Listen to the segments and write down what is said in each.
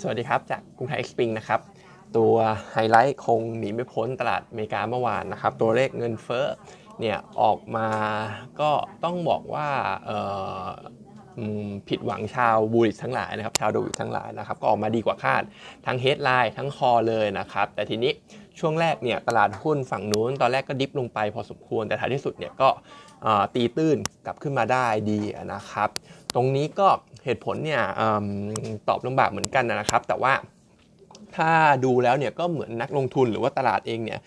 สวัสดีครับ จากกรุงไทยเอ็กซ์สปริงนะครับ ตัวไฮไลท์คงหนีไม่พ้นตลาดอเมริกาเมื่อวานนะครับ ตัวเลขเงินเฟ้อเนี่ยออกมาก็ต้องบอกว่าผิดหวังชาว bullish ทั้งหลายนะครับ ชาวโดวิดทั้งหลายนะครับ ก็ออกมาดีกว่าคาดทั้ง headline ทั้ง core เลยนะครับ แต่ทีนี้ช่วงแรกเนี่ยตลาดหุ้นฝั่งนู้น ตอนแรกก็ dip ลงไปพอสมควรแต่ท้ายที่สุดเนี่ยก็ตีตื้นกลับขึ้นมาได้ดีนะครับตรงนี้ก็เหตุผลเนี่ยเอตอบลำบากเหมือนกันนะครับ แต่ว่าถ้าดูแล้วเนี่ยก็เหมือนนักลงทุนหรือว่าตลาดเองเนี่ย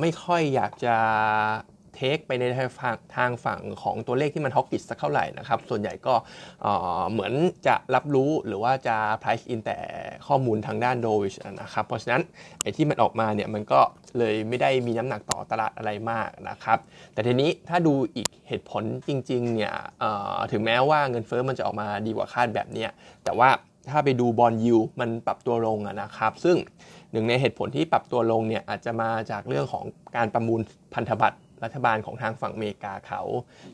ไม่ค่อยอยากจะ เทคไปในทางฝั่งทางฝั่งของตัวเลขที่มันฮอกกิสสักเท่าไหร่นะครับ ส่วนใหญ่ก็เเหมือนจะรับรู้หรือว่าจะ price in แต่ข้อมูลทางด้านโดยนะครับ เพราะฉะนั้นไอ้ที่มันออกมาเนี่ยมันก็เลยไม่ได้มีน้ำหนักต่อตลาดอะไรมากนะครับ แต่ทีนี้ถ้าดูอีกเหตุผลจริงๆเนี่ยถึงแม้ว่าเงินเฟ้อมันจะออกมาดีกว่าคาดแบบนี้แต่ว่าถ้าไปดูบอลยูมันปรับตัวลงนะครับ ซึ่งหนึ่งในเหตุผลที่ปรับตัวลงเนี่ยอาจจะมาจากเรื่องของการประมูลพันธบัตร รัฐบาลของทางฝั่งอเมริกาเขา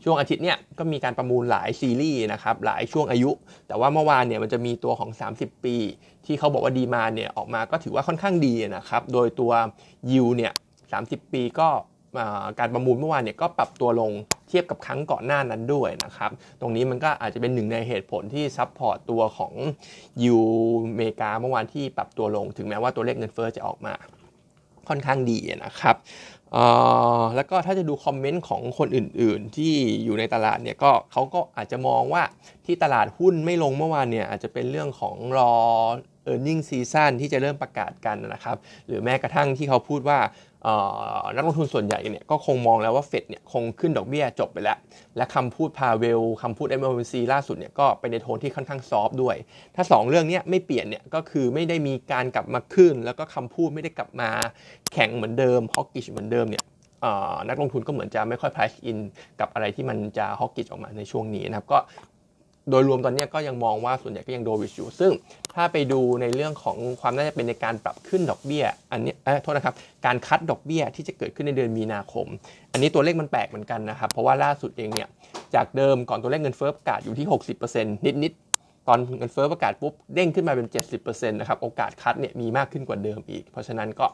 ช่วงอาทิตย์เนี่ยก็มีการประมูลหลายซีรีส์นะครับหลายช่วงอายุ แต่ว่าเมื่อวานเนี่ยมันจะมีตัวของ 30 ปี ที่เขาบอกว่าดีมาเนี่ยออกมาก็ถือว่าค่อนข้างดีนะครับโดยตัวยูเนี่ย30ปีก็การประมูลเมื่อวานเนี่ยก็ปรับตัวลงเทียบกับครั้งก่อนหน้านั้นด้วยนะครับ ตรงนี้มันก็อาจจะเป็นหนึ่งในเหตุผลที่ support ตัวของยูอเมริกาเมื่อวานที่ปรับตัวลง ถึงแม้ว่าตัวเลขเงินเฟ้อจะออกมาค่อนข้างดีนะครับ แล้วก็ถ้าจะดู comment ของคนอื่น ๆ ที่อยู่ในตลาดเนี่ยก็เขาก็อาจจะมองว่าที่ตลาดหุ้นไม่ลงเมื่อวานเนี่ยอาจจะเป็นเรื่องของรอ e a r n i n g season ที่จะเริ่มประกาศกันนะครับ หรือแม้กระทั่งที่เขาพูดว่านักลงทุนส่วนใหญ่เนี่ยก็คงมองแล้วว่าเฟดเนี่ยคงขึ้นดอกเบี้ยจบไปแล้ว และคำพูดพาเวลคำพูด MLC ล่าสุดเนี่ยก็ไปในโทนที่ค่อนข้างซอฟด้วย ถ้า 2 เรื่องนี้ไม่เปลี่ยนเนี่ยก็คือไม่ได้มีการกลับมาขึ้น แล้วก็คำพูดไม่ได้กลับมาแข็งเหมือนเดิมฮอกกิชเหมือนเดิมเนี่ยนักลงทุนก็เหมือนจะไม่ค่อย price in กับอะไรที่มันจะฮอกกิชออกมาในช่วงนี้นะครับ ก็ โดยรวมตอนนี้ก็ยังมองว่าส่วนใหญ่ก็ยังโดวิชอยู่ ซึ่งถ้าไปดูในเรื่องของความน่าจะเป็นในการปรับขึ้นดอกเบี้ย อันนี้เอ้ยโทษนะครับ การคัดดอกเบี้ยที่จะเกิดขึ้นในเดือนมีนาคม อันนี้ตัวเลขมันแปลกเหมือนกันนะครับ เพราะว่าล่าสุดเองเนี่ย จากเดิมก่อนตัวเลขเงินเฟ้อประกาศอยู่ที่ 60%นิด ๆ ตอนเงินเฟ้อประกาศปุ๊บเด้งขึ้นมาเป็น 70%นะครับ โอกาสคัดเนี่ยมีมากขึ้นกว่าเดิมอีก เพราะฉะนั้นก็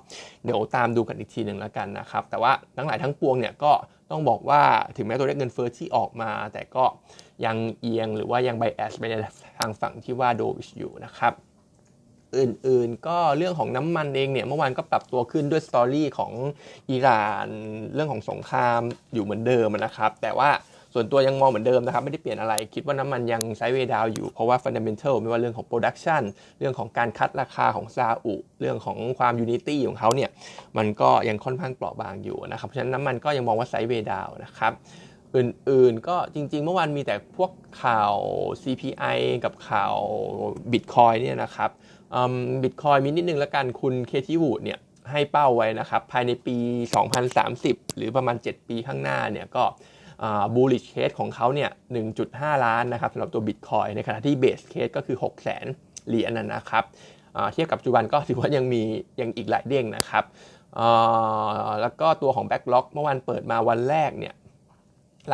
เดี๋ยวตามดูกันอีกทีหนึ่งแล้วกันนะครับ แต่ว่าทั้งหลายทั้งปวงเนี่ยก็ต้องบอกว่าถึงแม้ตัวเลขเงินเฟ้อที่ออกมา แต่ก็ ยังเอียงหรือว่ายัง bias ไปในทางฝั่งที่ว่า dovish อยู่นะครับ อื่นๆก็เรื่องของน้ำมันเองเนี่ยเมื่อวานก็ปรับตัวขึ้นด้วย story ของอิหร่านเรื่องของสงครามอยู่เหมือนเดิมนะครับ แต่ว่าส่วนตัวยังมองเหมือนเดิมนะครับ ไม่ได้เปลี่ยนอะไร คิดว่าน้ำมันยัง sideway down อยู่เพราะว่า fundamental ไม่ว่าเรื่องของ production เรื่องของการ cut ราคาของซาอุเรื่องของความ unity ของเขาเนี่ยมันก็ยังค่อนข้างเปราะบางอยู่นะครับ เพราะฉะนั้นน้ำมันก็ยังมองว่าไซด์เวดาวนะครับ อื่นๆ ก็จริง ๆ เมื่อวานมีแต่พวกข่าว CPI กับข่าว Bitcoin เนี่ยนะครับบิตคอยมีนิดนึงแล้วกันคุณเคที่วูดเนี่ยให้เป้าไว้นะครับ ภายในปี 2030 หรือประมาณ 7 ปีข้างหน้าเนี่ยก็บูลลิชเคสของเขาเนี่ย1.5 ล้านนะครับสำหรับตัว Bitcoin ในขณะที่เบสเคสก็คือ 6 0 0 0 0 0เหรียญนนะครับเทียบกับปัจจุบันก็ถือว่ายังมียังอีกหลายเด้งนะครับแล้วก็ตัวของ Backlog เมื่อวันเปิดมาวันแรกเนี่ย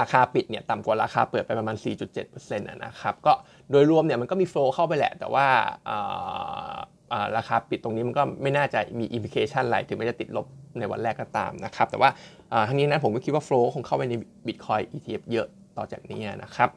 ราคาปิดเนี่ยต่ำกว่าราคาเปิดไปประมาณ 4.7%นะครับก็โดยรวมเนี่ยมันก็มีโฟล์เข้าไปแหละ แต่ว่าราคาปิดตรงนี้มันก็ไม่น่าจะมีอิมพิเคชันอะไร ถึงแม้จะติดลบในวันแรกก็ตามนะครับ แต่ว่าทั้งนี้นั้นผมก็คิดว่าโฟล์คงเข้าไปใน Bitcoin ETF เยอะต่อจากนี้นะครับ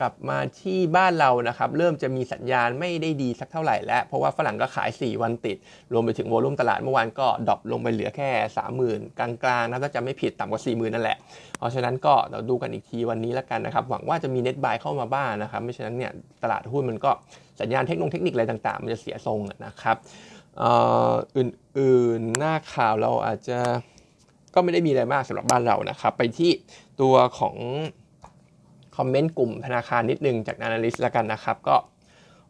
กลับมาที่บ้านเรานะครับเริ่มจะมีสัญญาณไม่ได้ดีสักเท่าไหร่แล้ว เพราะว่าฝรั่งก็ขาย 4 วันติด รวมไปถึงโวลุ่มตลาดเมื่อวานก็ดรอปลงไปเหลือแค่ 30,000 กลางๆนะถ้าจะไม่ผิดต่ำกว่า 40,000 นั่นแหละ เพราะฉะนั้นก็เดี๋ยวดูกันอีกทีวันนี้แล้วกันนะครับ หวังว่าจะมีเน็ตบายเข้ามาบ้างนะครับไม่ฉะนั้นเนี่ยตลาดหุ้นมันก็สัญญาณเทคโนโลยีเทคนิคอะไรต่างๆ มันจะเสียทรงนะครับอื่นๆหน้าข่าวเราอาจจะก็ไม่ได้มีอะไรมากสำหรับบ้านเรานะครับ ไปที่ตัวของ comment กลุ่มธนาคารนิดนึงจาก Analyst แล้วกันนะครับ ก็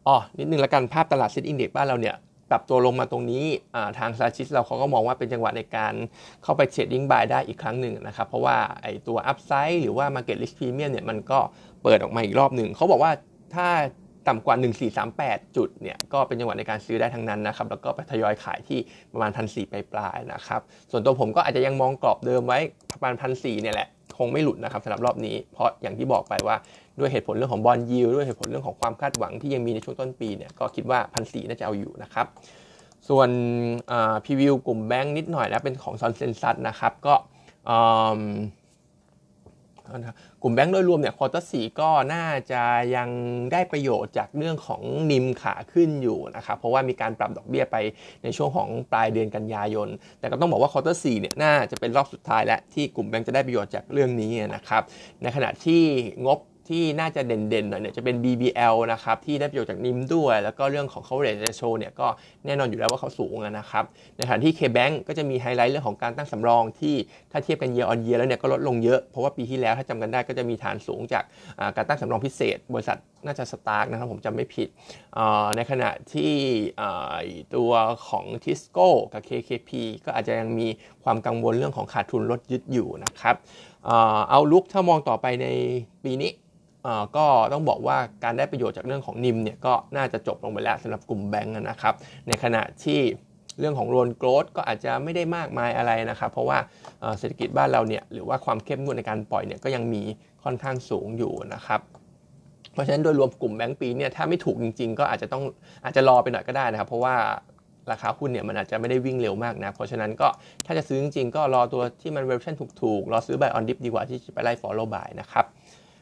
อ๋อนิดนึงแล้วกันภาพตลาด SET Index บ้านเราเนี่ยปรับตัวลงมาตรงนี้ทางซาชิสเราเขาก็มองว่าเป็นจังหวะในการเข้าไป trading buy ได้อีกครั้งหนึ่งนะครับ เพราะว่าไอตัว upside หรือว่า Market Risk Premium เนี่ยมันก็เปิดออกมาอีกรอบหนึ่ง เขาบอกว่าถ้าต่ำกว่า 1438 จุดเนี่ยก็เป็นจังหวะในการซื้อได้ทั้งนั้นนะครับ แล้วก็ไปทยอยขายที่ประมาณพันสี่ปลายๆนะครับ ส่วนตัวผมก็อาจจะยังมองกรอบเดิมไว้ประมาณพันสี่เนี่ยแหละ คงไม่หลุดนะครับสำหรับรอบนี้ เพราะอย่างที่บอกไปว่าด้วยเหตุผลเรื่องของ bond yield ด้วยเหตุผลเรื่องของความคาดหวังที่ยังมีในช่วงต้นปีเนี่ยก็คิดว่าพันสี่น่าจะเอาอยู่นะครับส่วน preview กลุ่มแบงค์นิดหน่อยนะเป็นของ consensus นะครับก็ กลุ่มแบงก์โดยรวมเนี่ย quarter สี่ก็น่าจะยังได้ประโยชน์จากเรื่องของ NIM ขาขึ้นอยู่นะครับ เพราะว่ามีการปรับดอกเบี้ยไปในช่วงของปลายเดือนกันยายน แต่ก็ต้องบอกว่า quarter สี่เนี่ยน่าจะเป็นรอบสุดท้ายแล้วที่กลุ่มแบงก์จะได้ประโยชน์จากเรื่องนี้นะครับ ในขณะที่งบ ที่น่าจะเด่นๆหน่อยเนี่ยจะเป็น BBL นะครับที่ได้ประโยชน์จาก NIM ด้วย แล้วก็เรื่องของ coverage ratio เนี่ยก็แน่นอนอยู่แล้วว่าเขาสูงนะครับในขณะที่ KBank ก็จะมีไฮไลท์เรื่องของการตั้งสำรองที่ถ้าเทียบกัน year on year แล้วเนี่ยก็ลดลงเยอะเพราะว่าปีที่แล้วถ้าจำกันได้ก็จะมีฐานสูงจากการตั้งสำรองพิเศษ บริษัทน่าจะ STARK นะครับผมจำไม่ผิดในขณะที่ตัวของ Tisco กับ KKP ก็อาจจะยังมีความกังวลเรื่องของขาดทุนรถยึดอยู่นะครับ outlook ถ้ามองต่อไปในปีนี้ ก็ต้องบอกว่าการได้ประโยชน์จากเรื่องของ NIM เนี่ยก็น่าจะจบลงไปแล้วสำหรับกลุ่มแบงก์นะครับ ในขณะที่เรื่องของ loan growth ก็อาจจะไม่ได้มากมายอะไรนะครับเพราะว่าเศรษฐกิจบ้านเราเนี่ยหรือว่าความเข้มงวดในการปล่อยเนี่ยก็ยังมีค่อนข้างสูงอยู่นะครับเพราะฉะนั้นโดยรวมกลุ่มแบงก์ปีเนี่ยถ้าไม่ถูกจริง ๆ ก็อาจจะต้องอาจจะรอไปหน่อยก็ได้นะครับ เพราะว่าราคาหุ้นเนี่ยมันอาจจะไม่ได้วิ่งเร็วมากนะ เพราะฉะนั้นก็ถ้าจะซื้อจริงๆ ก็รอตัวที่มันเวอร์ชันถูกๆ รอซื้อ buy on dip ดีกว่าที่ไปไล่ follow buy นะครับ